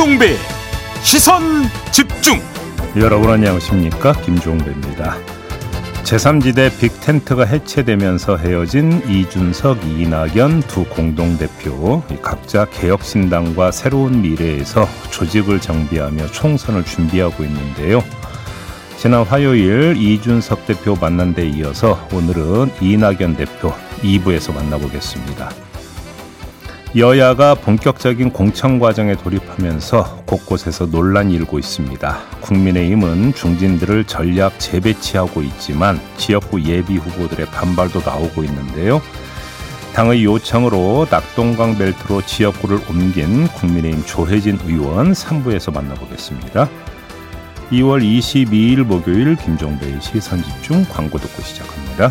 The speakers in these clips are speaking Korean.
김종배. 시선 집중. 여러분 안녕하십니까? 김종배입니다. 제3지대 빅텐트가 해체되면서 헤어진 이준석, 이낙연 두 공동대표. 각자 개혁신당과 새로운 미래에서 조직을 정비하며 총선을 준비하고 있는데요. 지난 화요일 이준석 대표 만난 데 이어서 오늘은 이낙연 대표 2부에서 만나보겠습니다. 여야가 본격적인 공천 과정에 돌입하면서 곳곳에서 논란이 일고 있습니다. 국민의힘은 중진들을 전략 재배치하고 있지만 지역구 예비 후보들의 반발도 나오고 있는데요. 당의 요청으로 낙동강 벨트로 지역구를 옮긴 국민의힘 조혜진 의원 3부에서 만나보겠습니다. 2월 22일 목요일 김종배의 시선집중 광고 듣고 시작합니다.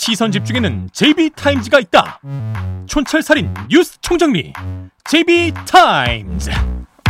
시선 집중에는 JB타임즈가 있다. 촌철살인 뉴스 총정리 JB타임즈.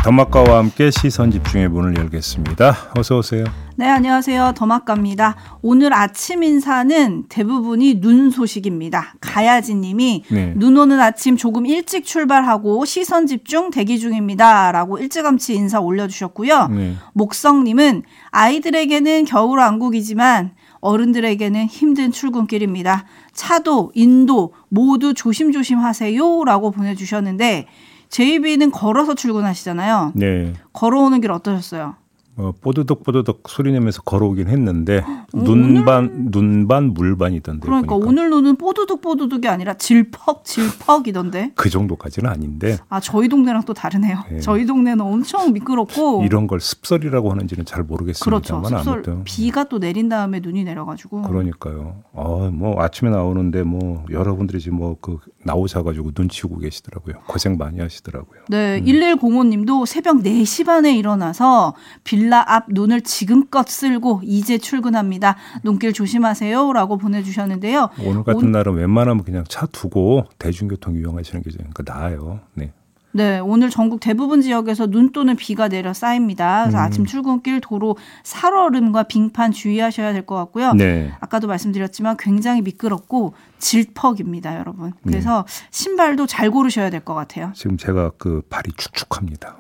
더마카와 함께 시선 집중의 문을 열겠습니다. 어서 오세요. 네, 안녕하세요. 더마카입니다. 오늘 아침 인사는 대부분이 눈 소식입니다. 가야진 님이 네. 눈 오는 아침 조금 일찍 출발하고 시선 집중 대기 중입니다. 라고 일찌감치 인사 올려주셨고요. 네. 목성 님은 아이들에게는 겨울 왕국이지만 어른들에게는 힘든 출근길입니다. 차도, 인도 모두 조심조심 하세요. 라고 보내주셨는데, 제이비는 걸어서 출근하시잖아요. 네. 걸어오는 길 어떠셨어요? 어, 뽀드득 뽀드득 소리 내면서 걸어오긴 했는데 눈반 눈반 물반이던데 그러니까 보니까. 오늘 눈은 뽀드득 뽀드득이 아니라 질퍽 질퍽이던데? 그 정도까지는 아닌데. 아 저희 동네랑 또 다르네요. 네. 저희 동네는 엄청 미끄럽고 이런 걸 습설이라고 하는지는 잘 모르겠습니다만 그렇죠. 습설 아무튼. 비가 또 내린 다음에 눈이 내려가지고. 그러니까요. 아뭐 아침에 나오는데 뭐 여러분들이 지금 뭐 그 나오셔 가지고 눈 치우고 계시더라고요. 고생 많이 하시더라고요. 네 음. 1105님도 새벽 4시 반에 일어나서 빌라 빌라 앞 눈을 지금껏 쓸고 이제 출근합니다. 눈길 조심하세요라고 보내주셨는데요. 오늘 같은 오... 날은 웬만하면 그냥 차 두고 대중교통 이용하시는 게 그러니까 나아요. 네. 네, 오늘 전국 대부분 지역에서 눈 또는 비가 내려 쌓입니다. 그래서 음. 아침 출근길 도로 살얼음과 빙판 주의하셔야 될 것 같고요. 네. 아까도 말씀드렸지만 굉장히 미끄럽고 질퍽입니다, 여러분. 그래서 네. 신발도 잘 고르셔야 될 것 같아요. 지금 제가 그 발이 축축합니다.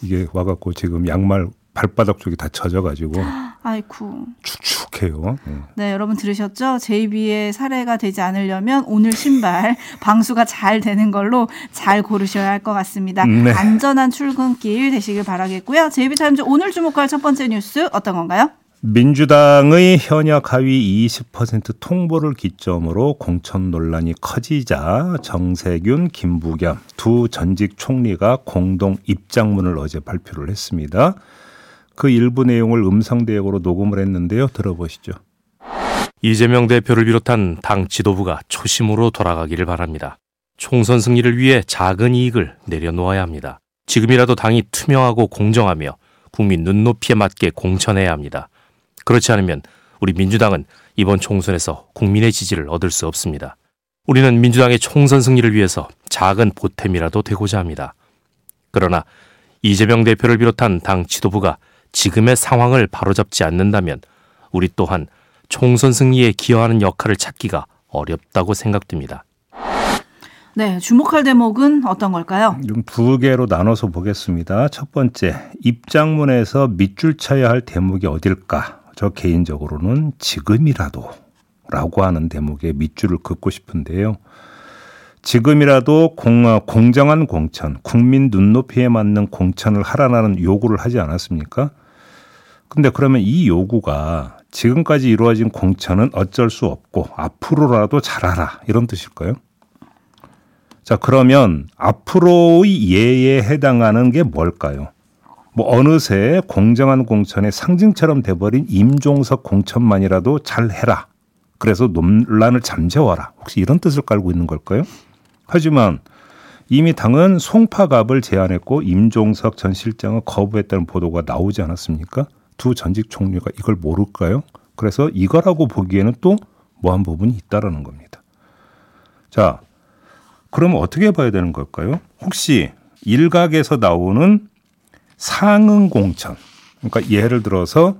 네. 이게 와갖고 지금 양말 발바닥 쪽이 다 젖어가지고 아이쿠 축축해요. 네. 네, 여러분 들으셨죠? JB의 사례가 되지 않으려면 오늘 신발 방수가 잘 되는 걸로 잘 고르셔야 할 것 같습니다. 네. 안전한 출근길 되시길 바라겠고요. JB 타임즈 오늘 주목할 첫 번째 뉴스 어떤 건가요? 민주당의 현역 하위 20% 통보를 기점으로 공천 논란이 커지자 정세균, 김부겸 두 전직 총리가 공동 입장문을 어제 발표를 했습니다. 그 일부 내용을 음성 대역으로 녹음을 했는데요. 들어보시죠. 이재명 대표를 비롯한 당 지도부가 초심으로 돌아가기를 바랍니다. 총선 승리를 위해 작은 이익을 내려놓아야 합니다. 지금이라도 당이 투명하고 공정하며 국민 눈높이에 맞게 공천해야 합니다. 그렇지 않으면 우리 민주당은 이번 총선에서 국민의 지지를 얻을 수 없습니다. 우리는 민주당의 총선 승리를 위해서 작은 보탬이라도 되고자 합니다. 그러나 이재명 대표를 비롯한 당 지도부가 지금의 상황을 바로잡지 않는다면 우리 또한 총선 승리에 기여하는 역할을 찾기가 어렵다고 생각됩니다. 네, 주목할 대목은 어떤 걸까요? 좀 두 개로 나눠서 보겠습니다. 첫 번째, 입장문에서 밑줄 쳐야 할 대목이 어딜까? 저 개인적으로는 지금이라도 라고 하는 대목에 밑줄을 긋고 싶은데요. 지금이라도 공, 공정한 공천, 국민 눈높이에 맞는 공천을 하라는 요구를 하지 않았습니까? 근데 그러면 이 요구가 지금까지 이루어진 공천은 어쩔 수 없고 앞으로라도 잘하라 이런 뜻일까요? 자, 그러면 앞으로의 예에 해당하는 게 뭘까요? 뭐 어느새 공정한 공천의 상징처럼 돼버린 임종석 공천만이라도 잘 해라. 그래서 논란을 잠재워라. 혹시 이런 뜻을 깔고 있는 걸까요? 하지만 이미 당은 송파갑을 제안했고 임종석 전 실장은 거부했다는 보도가 나오지 않았습니까? 두 전직 총리가 이걸 모를까요? 그래서 이거라고 보기에는 또 뭐한 부분이 있다라는 겁니다. 자, 그러면 어떻게 봐야 되는 걸까요? 혹시 일각에서 나오는 상응 공천, 그러니까 예를 들어서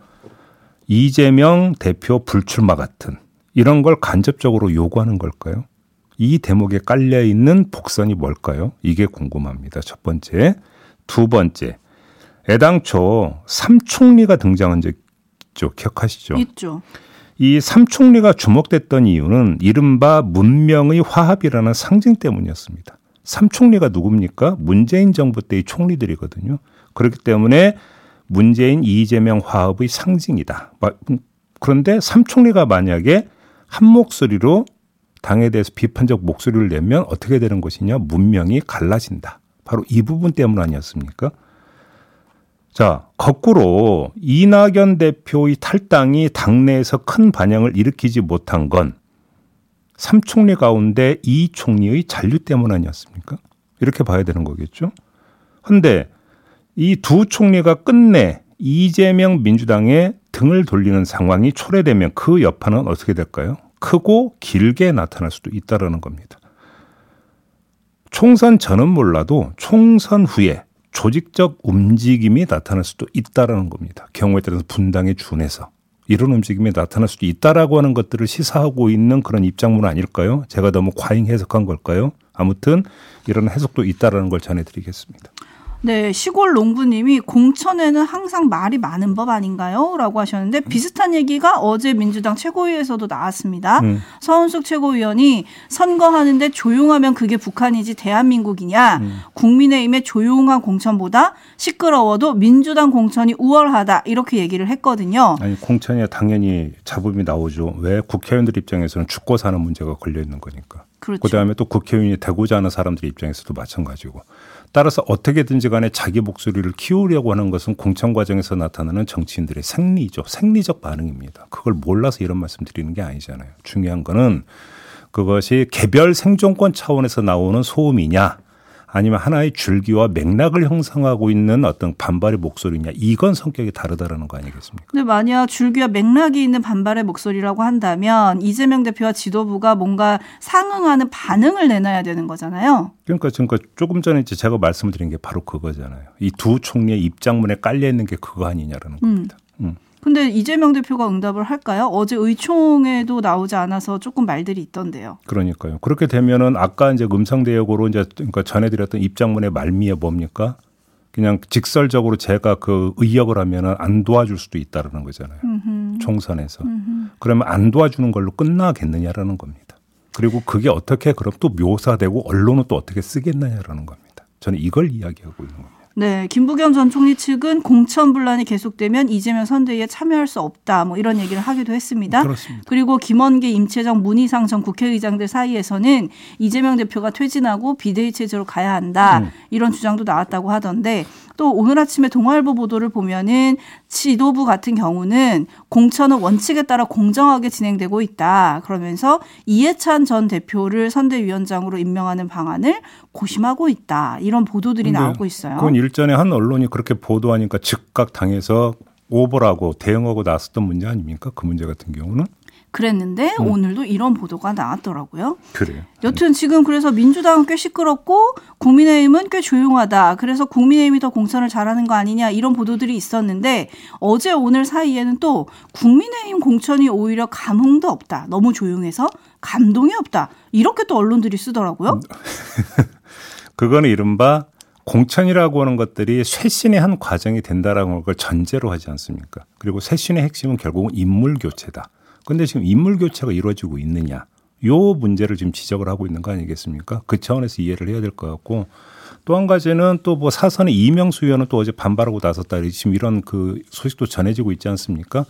이재명 대표 불출마 같은 이런 걸 간접적으로 요구하는 걸까요? 이 대목에 깔려 있는 복선이 뭘까요? 이게 궁금합니다. 첫 번째. 두 번째. 애당초 삼총리가 등장한 적 있죠. 기억하시죠? 있죠. 이 삼총리가 주목됐던 이유는 이른바 문명의 화합이라는 상징 때문이었습니다. 삼총리가 누굽니까? 문재인 정부 때의 총리들이거든요. 그렇기 때문에 문재인 이재명 화합의 상징이다. 그런데 삼총리가 만약에 한 목소리로 당에 대해서 비판적 목소리를 내면 어떻게 되는 것이냐? 문명이 갈라진다. 바로 이 부분 때문 아니었습니까? 자, 거꾸로 이낙연 대표의 탈당이 당내에서 큰 반향을 일으키지 못한 건 삼총리 가운데 이 총리의 잔류 때문 아니었습니까? 이렇게 봐야 되는 거겠죠. 근데 이 두 총리가 끝내 이재명 민주당에 등을 돌리는 상황이 초래되면 그 여파는 어떻게 될까요? 크고 길게 나타날 수도 있다라는 겁니다. 총선 전은 몰라도 총선 후에 조직적 움직임이 나타날 수도 있다라는 겁니다. 경우에 따라서 분당에 준해서 이런 움직임이 나타날 수도 있다라고 하는 것들을 시사하고 있는 그런 입장문 아닐까요? 제가 너무 과잉 해석한 걸까요? 아무튼 이런 해석도 있다라는 걸 전해드리겠습니다. 네, 시골 농부님이 공천에는 항상 말이 많은 법 아닌가요? 라고 하셨는데 비슷한 얘기가 어제 민주당 최고위에서도 나왔습니다. 음. 서은숙 최고위원이 선거하는데 조용하면 그게 북한이지 대한민국이냐. 음. 국민의힘의 조용한 공천보다 시끄러워도 민주당 공천이 우월하다. 이렇게 얘기를 했거든요. 아니, 공천에 당연히 잡음이 나오죠. 왜 국회의원들 입장에서는 죽고 사는 문제가 걸려 있는 거니까. 그렇죠. 그다음에 또 국회의원이 되고자 하는 사람들 입장에서도 마찬가지고. 따라서 어떻게든지 간에 자기 목소리를 키우려고 하는 것은 공천 과정에서 나타나는 정치인들의 생리죠. 생리적 반응입니다. 그걸 몰라서 이런 말씀 드리는 게 아니잖아요. 중요한 거는 그것이 개별 생존권 차원에서 나오는 소음이냐 아니면 하나의 줄기와 맥락을 형성하고 있는 어떤 반발의 목소리냐 이건 성격이 다르다라는 거 아니겠습니까? 근데 만약 줄기와 맥락이 있는 반발의 목소리라고 한다면 이재명 대표와 지도부가 뭔가 상응하는 반응을 내놔야 되는 거잖아요. 그러니까 그러니까 조금 전에 제가 말씀을 드린 게 바로 그거잖아요. 이 두 총리의 입장문에 깔려 있는 게 그거 아니냐라는 음. 겁니다. 음. 근데 이재명 대표가 응답을 할까요? 어제 의총에도 나오지 않아서 조금 말들이 있던데요. 그러니까요. 그렇게 되면은 아까 이제 음성 대역으로 이제 그러니까 전해드렸던 입장문의 말미에 뭡니까? 그냥 직설적으로 제가 그 의역을 하면은 안 도와줄 수도 있다라는 거잖아요. 음흠. 총선에서. 음흠. 그러면 안 도와주는 걸로 끝나겠느냐라는 겁니다. 그리고 그게 어떻게 그럼 또 묘사되고 언론은 또 어떻게 쓰겠느냐라는 겁니다. 저는 이걸 이야기하고 있는 겁니다. 네, 김부겸 전 총리 측은 공천 분란이 계속되면 이재명 선대위에 참여할 수 없다. 뭐 이런 얘기를 하기도 했습니다. 그렇습니다. 그리고 김원계, 임채정, 문희상 전 국회의장들 사이에서는 이재명 대표가 퇴진하고 비대위 체제로 가야 한다. 음. 이런 주장도 나왔다고 하던데 또 오늘 아침에 동아일보 보도를 보면은 지도부 같은 경우는 공천은 원칙에 따라 공정하게 진행되고 있다. 그러면서 이해찬 전 대표를 선대위원장으로 임명하는 방안을 고심하고 있다. 이런 보도들이 나오고 있어요. 그건 일전에 한 언론이 그렇게 보도하니까 즉각 당해서 오버라고 대응하고 나섰던 문제 아닙니까? 그 문제 같은 경우는 그랬는데 음. 오늘도 이런 보도가 나왔더라고요. 그래요. 여튼 지금 그래서 민주당은 꽤 시끄럽고 국민의힘은 꽤 조용하다. 그래서 국민의힘이 더 공천을 잘하는 거 아니냐 이런 보도들이 있었는데 어제 오늘 사이에는 또 국민의힘 공천이 오히려 감흥도 없다. 너무 조용해서 감동이 없다. 이렇게 또 언론들이 쓰더라고요. 그거는 이른바 공천이라고 하는 것들이 쇄신의 한 과정이 된다라는 걸 전제로 하지 않습니까? 그리고 쇄신의 핵심은 결국은 인물 교체다. 근데 지금 인물 교체가 이루어지고 있느냐. 요 문제를 지금 지적을 하고 있는 거 아니겠습니까? 그 차원에서 이해를 해야 될 것 같고 또 한 가지는 또 뭐 사선의 이명수 의원은 또 어제 반발하고 나섰다. 지금 이런 그 소식도 전해지고 있지 않습니까?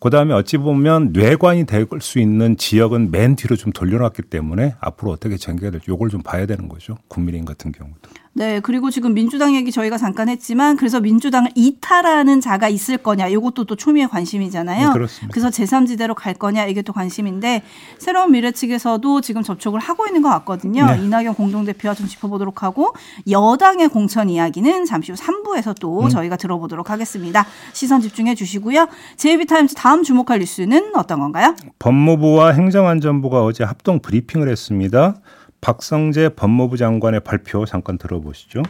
그 다음에 어찌 보면 뇌관이 될 수 있는 지역은 맨 뒤로 좀 돌려놨기 때문에 앞으로 어떻게 전개가 될지 요걸 좀 봐야 되는 거죠. 국민의힘 같은 경우도. 네, 그리고 지금 민주당 얘기 저희가 잠깐 했지만 그래서 민주당을 이탈하는 자가 있을 거냐 이것도 또 초미의 관심이잖아요. 네, 그렇습니다. 그래서 제3지대로 갈 거냐 이게 또 관심인데 새로운 미래 측에서도 지금 접촉을 하고 있는 것 같거든요. 네. 이낙연 공동대표와 좀 짚어보도록 하고 여당의 공천 이야기는 잠시 후 3부에서 또 음. 저희가 들어보도록 하겠습니다. 시선 집중해 주시고요. 제이비타임즈 다음 주목할 뉴스는 어떤 건가요? 법무부와 행정안전부가 어제 합동 브리핑을 했습니다. 박성재 법무부 장관의 발표 잠깐 들어보시죠.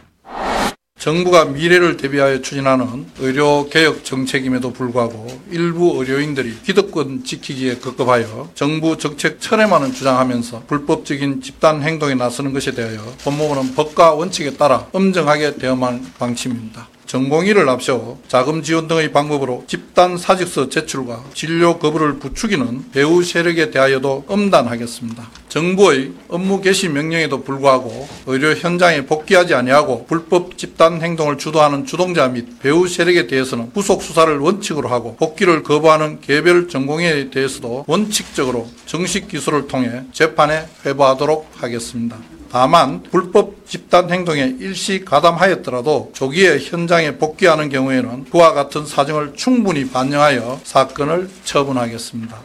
정부가 미래를 대비하여 추진하는 의료 개혁 정책임에도 불구하고 일부 의료인들이 기득권 지키기에 급급하여 정부 정책 철회만을 주장하면서 불법적인 집단 행동에 나서는 것에 대하여 법무부는 법과 원칙에 따라 엄정하게 대응할 방침입니다. 전공의를 앞세워 자금 지원 등의 방법으로 집단 사직서 제출과 진료 거부를 부추기는 배후 세력에 대하여도 엄단하겠습니다. 정부의 업무 개시 명령에도 불구하고 의료 현장에 복귀하지 아니하고 불법 집단 행동을 주도하는 주동자 및 배후 세력에 대해서는 후속 수사를 원칙으로 하고 복귀를 거부하는 개별 전공의에 대해서도 원칙적으로 정식 기소를 통해 재판에 회부하도록 하겠습니다. 다만 불법 집단 행동에 일시 가담하였더라도 조기에 현장에 복귀하는 경우에는 그와 같은 사정을 충분히 반영하여 사건을 처분하겠습니다.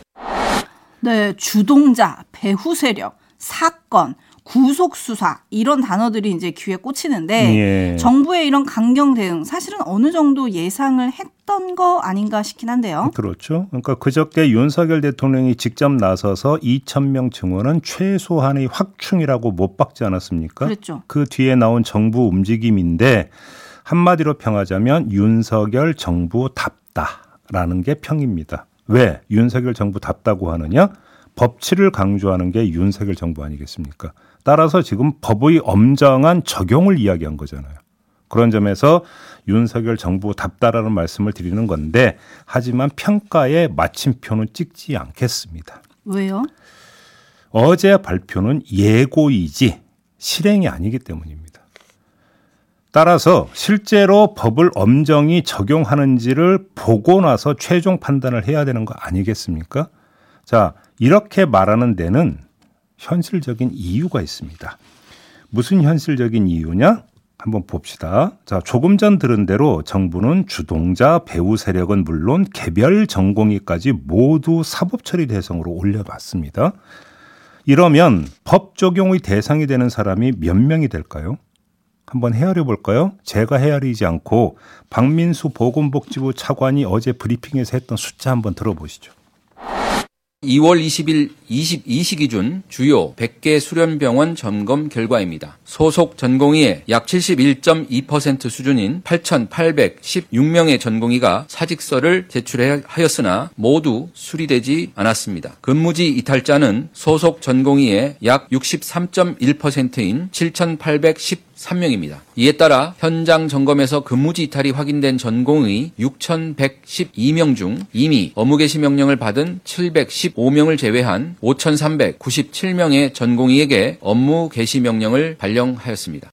네, 주동자, 배후 세력, 사건, 구속 수사 이런 단어들이 이제 귀에 꽂히는데 예. 정부의 이런 강경 대응 사실은 어느 정도 예상을 했던 거 아닌가 싶긴 한데요. 그렇죠. 그러니까 그저께 윤석열 대통령이 직접 나서서 2천 명 증원은 최소한의 확충이라고 못 박지 않았습니까? 그랬죠. 그 뒤에 나온 정부 움직임인데 한마디로 평하자면 윤석열 정부 답다라는 게 평입니다. 왜 윤석열 정부 답다고 하느냐? 법치를 강조하는 게 윤석열 정부 아니겠습니까? 따라서 지금 법의 엄정한 적용을 이야기한 거잖아요. 그런 점에서 윤석열 정부 답다라는 말씀을 드리는 건데 하지만 평가에 마침표는 찍지 않겠습니다. 왜요? 어제 발표는 예고이지 실행이 아니기 때문입니다. 따라서 실제로 법을 엄정히 적용하는지를 보고 나서 최종 판단을 해야 되는 거 아니겠습니까? 자, 이렇게 말하는 데는 현실적인 이유가 있습니다. 무슨 현실적인 이유냐? 한번 봅시다. 자, 조금 전 들은 대로 정부는 주동자 배우 세력은 물론 개별 전공의까지 모두 사법 처리 대상으로 올려봤습니다. 이러면 법 적용의 대상이 되는 사람이 몇 명이 될까요? 한번 헤아려 볼까요? 제가 헤아리지 않고 박민수 보건복지부 차관이 어제 브리핑에서 했던 숫자 한번 들어보시죠. 2월 20일 22시 기준 주요 100개 수련병원 점검 결과입니다. 소속 전공의의 약 71.2% 수준인 8,816명의 전공의가 사직서를 제출하였으나 모두 수리되지 않았습니다. 근무지 이탈자는 소속 전공의의 약 63.1%인 7,813명입니다. 이에 따라 현장 점검에서 근무지 이탈이 확인된 전공의 6,112명 중 이미 업무 개시 명령을 받은 715명을 제외한 5,397명의 전공의에게 업무 개시 명령을 발령하였습니다.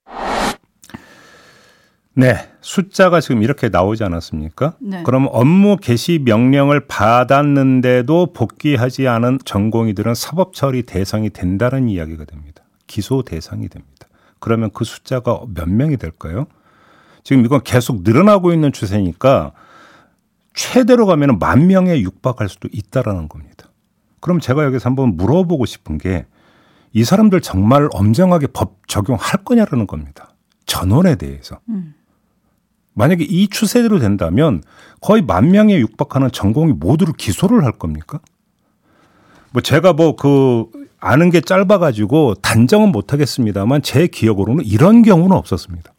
네, 숫자가 지금 이렇게 나오지 않았습니까? 네. 그럼 업무 개시 명령을 받았는데도 복귀하지 않은 전공의들은 사법 처리 대상이 된다는 이야기가 됩니다. 기소 대상이 됩니다. 그러면 그 숫자가 몇 명이 될까요? 지금 이건 계속 늘어나고 있는 추세니까 최대로 가면 만 명에 육박할 수도 있다라는 겁니다. 그럼 제가 여기서 한번 물어보고 싶은 게 이 사람들 정말 엄정하게 법 적용할 거냐라는 겁니다. 전원에 대해서. 만약에 이 추세대로 된다면 거의 만 명에 육박하는 전공이 모두를 기소를 할 겁니까? 뭐 제가 뭐 그 아는 게 짧아가지고 단정은 못하겠습니다만 제 기억으로는 이런 경우는 없었습니다.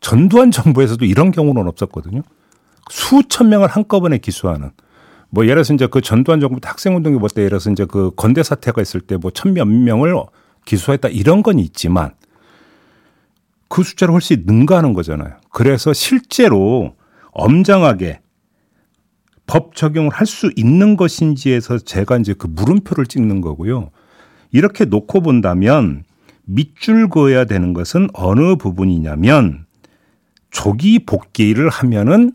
전두환 정부에서도 이런 경우는 없었거든요. 수천 명을 한꺼번에 기소하는 뭐 예를 들어서 이제 그 전두환 정부 때 학생운동이 뭐때 예를 들어서 이제 그 건대 사태가 있을 때 뭐 천몇 명을 기소했다 이런 건 있지만 그 숫자를 훨씬 능가하는 거잖아요. 그래서 실제로 엄정하게 법 적용을 할 수 있는 것인지에서 제가 이제 그 물음표를 찍는 거고요. 이렇게 놓고 본다면 밑줄 그어야 되는 것은 어느 부분이냐면 조기 복귀를 하면은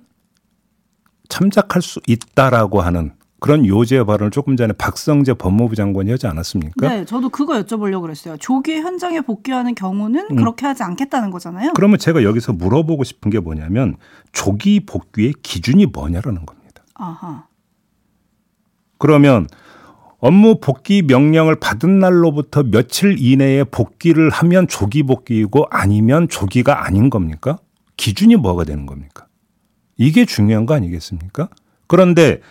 참작할 수 있다라고 하는 그런 요지의 발언을 조금 전에 박성재 법무부 장관이 하지 않았습니까? 네, 저도 그거 여쭤보려고 그랬어요. 조기 현장에 복귀하는 경우는 음. 그렇게 하지 않겠다는 거잖아요. 그러면 제가 여기서 물어보고 싶은 게 뭐냐면 조기 복귀의 기준이 뭐냐라는 겁니다. 아하. 그러면 업무 복귀 명령을 받은 날로부터 며칠 이내에 복귀를 하면 조기 복귀이고 아니면 조기가 아닌 겁니까? 기준이 뭐가 되는 겁니까? 이게 중요한 거 아니겠습니까? 그런데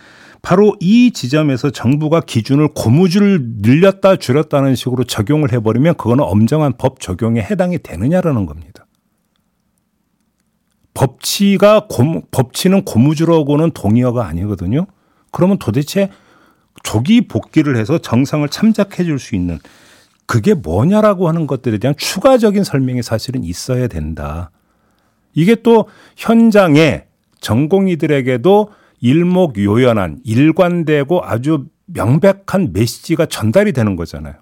바로 이 지점에서 정부가 기준을 고무줄을 늘렸다 줄였다는 식으로 적용을 해버리면 그거는 엄정한 법 적용에 해당이 되느냐라는 겁니다. 법치가 고, 법치는 고무줄하고는 동의어가 아니거든요. 그러면 도대체 조기 복귀를 해서 정상을 참작해 줄 수 있는 그게 뭐냐라고 하는 것들에 대한 추가적인 설명이 사실은 있어야 된다. 이게 또 현장에 전공의들에게도 일목요연한 일관되고 아주 명백한 메시지가 전달이 되는 거잖아요.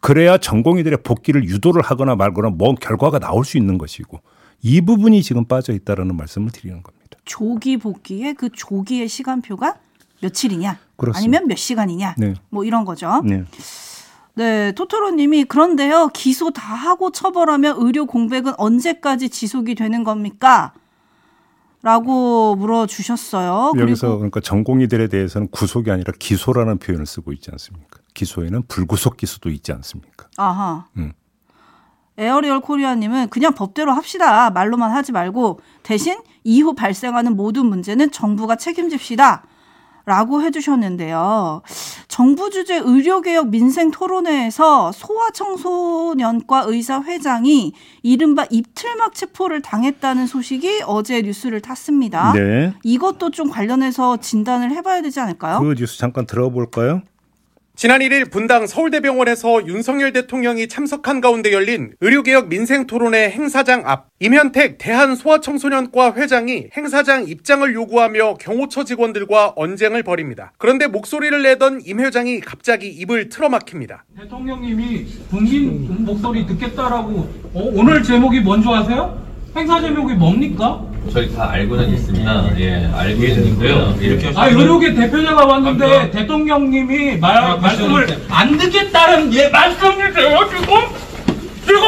그래야 전공의들의 복귀를 유도를 하거나 말거나 뭔 결과가 나올 수 있는 것이고 이 부분이 지금 빠져 있다라는 말씀을 드리는 겁니다. 조기 복귀의 그 조기의 시간표가 며칠이냐 그렇습니다. 아니면 몇 시간이냐 네. 뭐 이런 거죠. 네. 네, 토토로님이 그런데요 기소 다 하고 처벌하면 의료 공백은 언제까지 지속이 되는 겁니까? 라고 물어주셨어요. 여기서 그러니까 전공의들에 대해서는 구속이 아니라 기소라는 표현을 쓰고 있지 않습니까? 기소에는 불구속 기소도 있지 않습니까? 아하. 음. 에어리얼 코리아님은 그냥 법대로 합시다. 말로만 하지 말고 대신 이후 발생하는 모든 문제는 정부가 책임집시다. 라고 해주셨는데요. 정부 주재 의료개혁 민생 토론회에서 소아청소년과 의사 회장이 이른바 입틀막 체포를 당했다는 소식이 어제 뉴스를 탔습니다. 네. 이것도 좀 관련해서 진단을 해봐야 되지 않을까요? 그 뉴스 잠깐 들어볼까요? 지난 1일 분당 서울대병원에서 윤석열 대통령이 참석한 가운데 열린 의료개혁 민생토론회 행사장 앞 임현택 대한소아청소년과 회장이 행사장 입장을 요구하며 경호처 직원들과 언쟁을 벌입니다. 그런데 목소리를 내던 임 회장이 갑자기 입을 틀어막힙니다. 대통령님이 국민 목소리 듣겠다라고 어, 오늘 제목이 뭔지 아세요? 행사 제목이 뭡니까? 저희 다 알고는 있습니다. 예, 알고는 있고요. 이렇게 아, 의료계 대표자가 왔는데 아, 대통령님이 말, 아, 말씀을 안 듣겠다는 예, 말씀이세요, 지금? 지금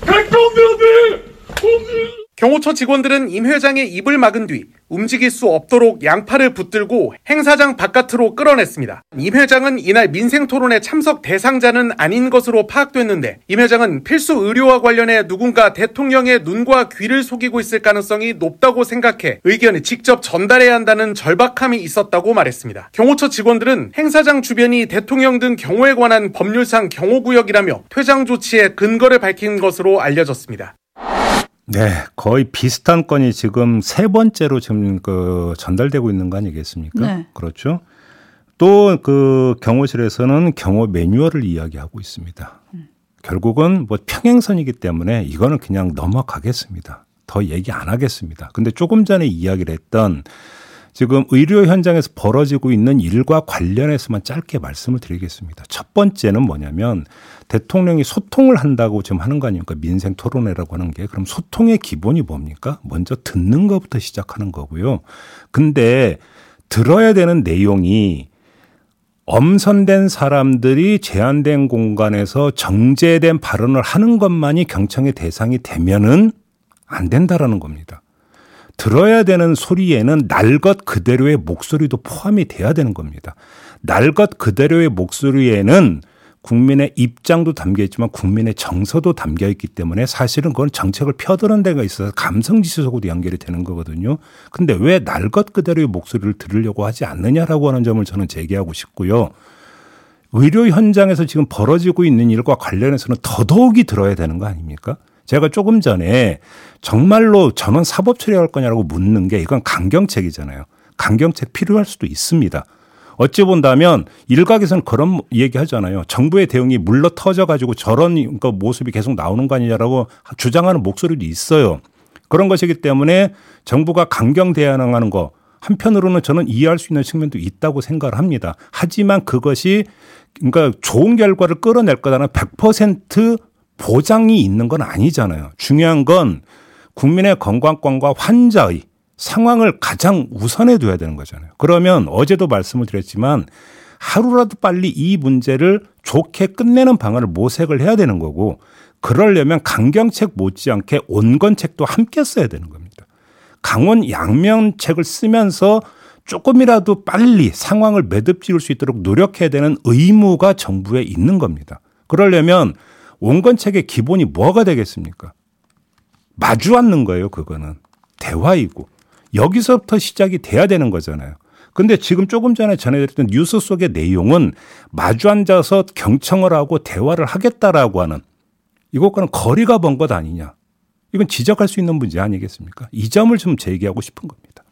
대통령이 경호처 직원들은 임 회장의 입을 막은 뒤 움직일 수 없도록 양팔을 붙들고 행사장 바깥으로 끌어냈습니다. 임 회장은 이날 민생 토론에 참석 대상자는 아닌 것으로 파악됐는데 임 회장은 필수 의료와 관련해 누군가 대통령의 눈과 귀를 속이고 있을 가능성이 높다고 생각해 의견을 직접 전달해야 한다는 절박함이 있었다고 말했습니다. 경호처 직원들은 행사장 주변이 대통령 등 경호에 관한 법률상 경호구역이라며 퇴장 조치의 근거를 밝힌 것으로 알려졌습니다. 네, 거의 비슷한 건이 지금 세 번째로 지금 그 전달되고 있는 거 아니겠습니까? 네. 그렇죠. 또 그 경호실에서는 경호 매뉴얼을 이야기하고 있습니다. 음. 결국은 뭐 평행선이기 때문에 이거는 그냥 넘어가겠습니다. 더 얘기 안 하겠습니다. 근데 조금 전에 이야기를 했던 지금 의료 현장에서 벌어지고 있는 일과 관련해서만 짧게 말씀을 드리겠습니다. 첫 번째는 뭐냐면 대통령이 소통을 한다고 지금 하는 거 아닙니까? 민생 토론회라고 하는 게. 그럼 소통의 기본이 뭡니까? 먼저 듣는 것부터 시작하는 거고요. 근데 들어야 되는 내용이 엄선된 사람들이 제한된 공간에서 정제된 발언을 하는 것만이 경청의 대상이 되면은 안 된다라는 겁니다. 들어야 되는 소리에는 날 것 그대로의 목소리도 포함이 돼야 되는 겁니다. 날 것 그대로의 목소리에는 국민의 입장도 담겨 있지만 국민의 정서도 담겨 있기 때문에 사실은 그건 정책을 펴드는 데가 있어서 감성 지수적으로 연결이 되는 거거든요. 근데 왜 날 것 그대로의 목소리를 들으려고 하지 않느냐라고 하는 점을 저는 제기하고 싶고요. 의료 현장에서 지금 벌어지고 있는 일과 관련해서는 더더욱이 들어야 되는 거 아닙니까? 제가 조금 전에 정말로 전원 사법 처리할 거냐라고 묻는 게 이건 강경책이잖아요. 강경책 필요할 수도 있습니다. 어찌 본다면 일각에서는 그런 얘기 하잖아요. 정부의 대응이 물러 터져 가지고 저런 그러니까 모습이 계속 나오는 거 아니냐라고 주장하는 목소리도 있어요. 그런 것이기 때문에 정부가 강경 대응하는 거 한편으로는 저는 이해할 수 있는 측면도 있다고 생각을 합니다. 하지만 그것이 그러니까 좋은 결과를 끌어낼 거다는 100% 보장이 있는 건 아니잖아요. 중요한 건 국민의 건강권과 환자의 상황을 가장 우선해 둬야 되는 거잖아요. 그러면 어제도 말씀을 드렸지만 하루라도 빨리 이 문제를 좋게 끝내는 방안을 모색을 해야 되는 거고 그러려면 강경책 못지않게 온건책도 함께 써야 되는 겁니다. 강원 양면책을 쓰면서 조금이라도 빨리 상황을 매듭 지을 수 있도록 노력해야 되는 의무가 정부에 있는 겁니다. 그러려면 온건책의 기본이 뭐가 되겠습니까? 마주 앉는 거예요, 그거는. 대화이고. 여기서부터 시작이 돼야 되는 거잖아요. 근데 지금 조금 전에 전해드렸던 뉴스 속의 내용은 마주 앉아서 경청을 하고 대화를 하겠다라고 하는 이것과는 거리가 먼 것 아니냐. 이건 지적할 수 있는 문제 아니겠습니까? 이 점을 좀 제기하고 싶은 겁니다.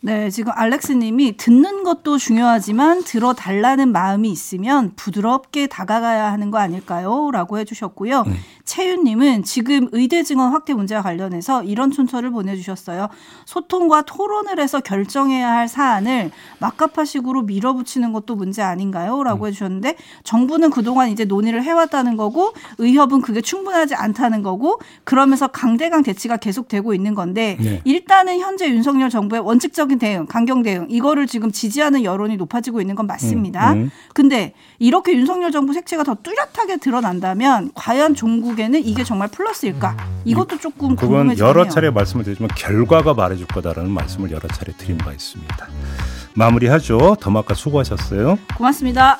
네, 지금 알렉스 님이 듣는 것도 중요하지만 들어달라는 마음이 있으면 부드럽게 다가가야 하는 거 아닐까요? 라고 해주셨고요. 음. 채윤 님은 지금 의대 증원 확대 문제와 관련해서 이런 촌철을 보내주셨어요. 소통과 토론을 해서 결정해야 할 사안을 막가파식으로 밀어붙이는 것도 문제 아닌가요? 라고 음. 해주셨는데 정부는 그동안 이제 논의를 해왔다는 거고 의협은 그게 충분하지 않다는 거고 그러면서 강대강 대치가 계속되고 있는 건데 네. 일단은 현재 윤석열 정부의 원칙적 적극적인 대응, 강경 대응 이거를 지금 지지하는 여론이 높아지고 있는 건 맞습니다. 음, 음. 근데 이렇게 윤석열 정부 색채가 더 뚜렷하게 드러난다면 과연 종국 에는 이게 정말 플러스일까? 이것도 조금 그건 여러 차례 말씀을 드리지만 결과가 말해줄 거다라는 말씀을 여러 차례 드린 바 있습니다. 마무리하죠. 더마카 수고하셨어요. 고맙습니다.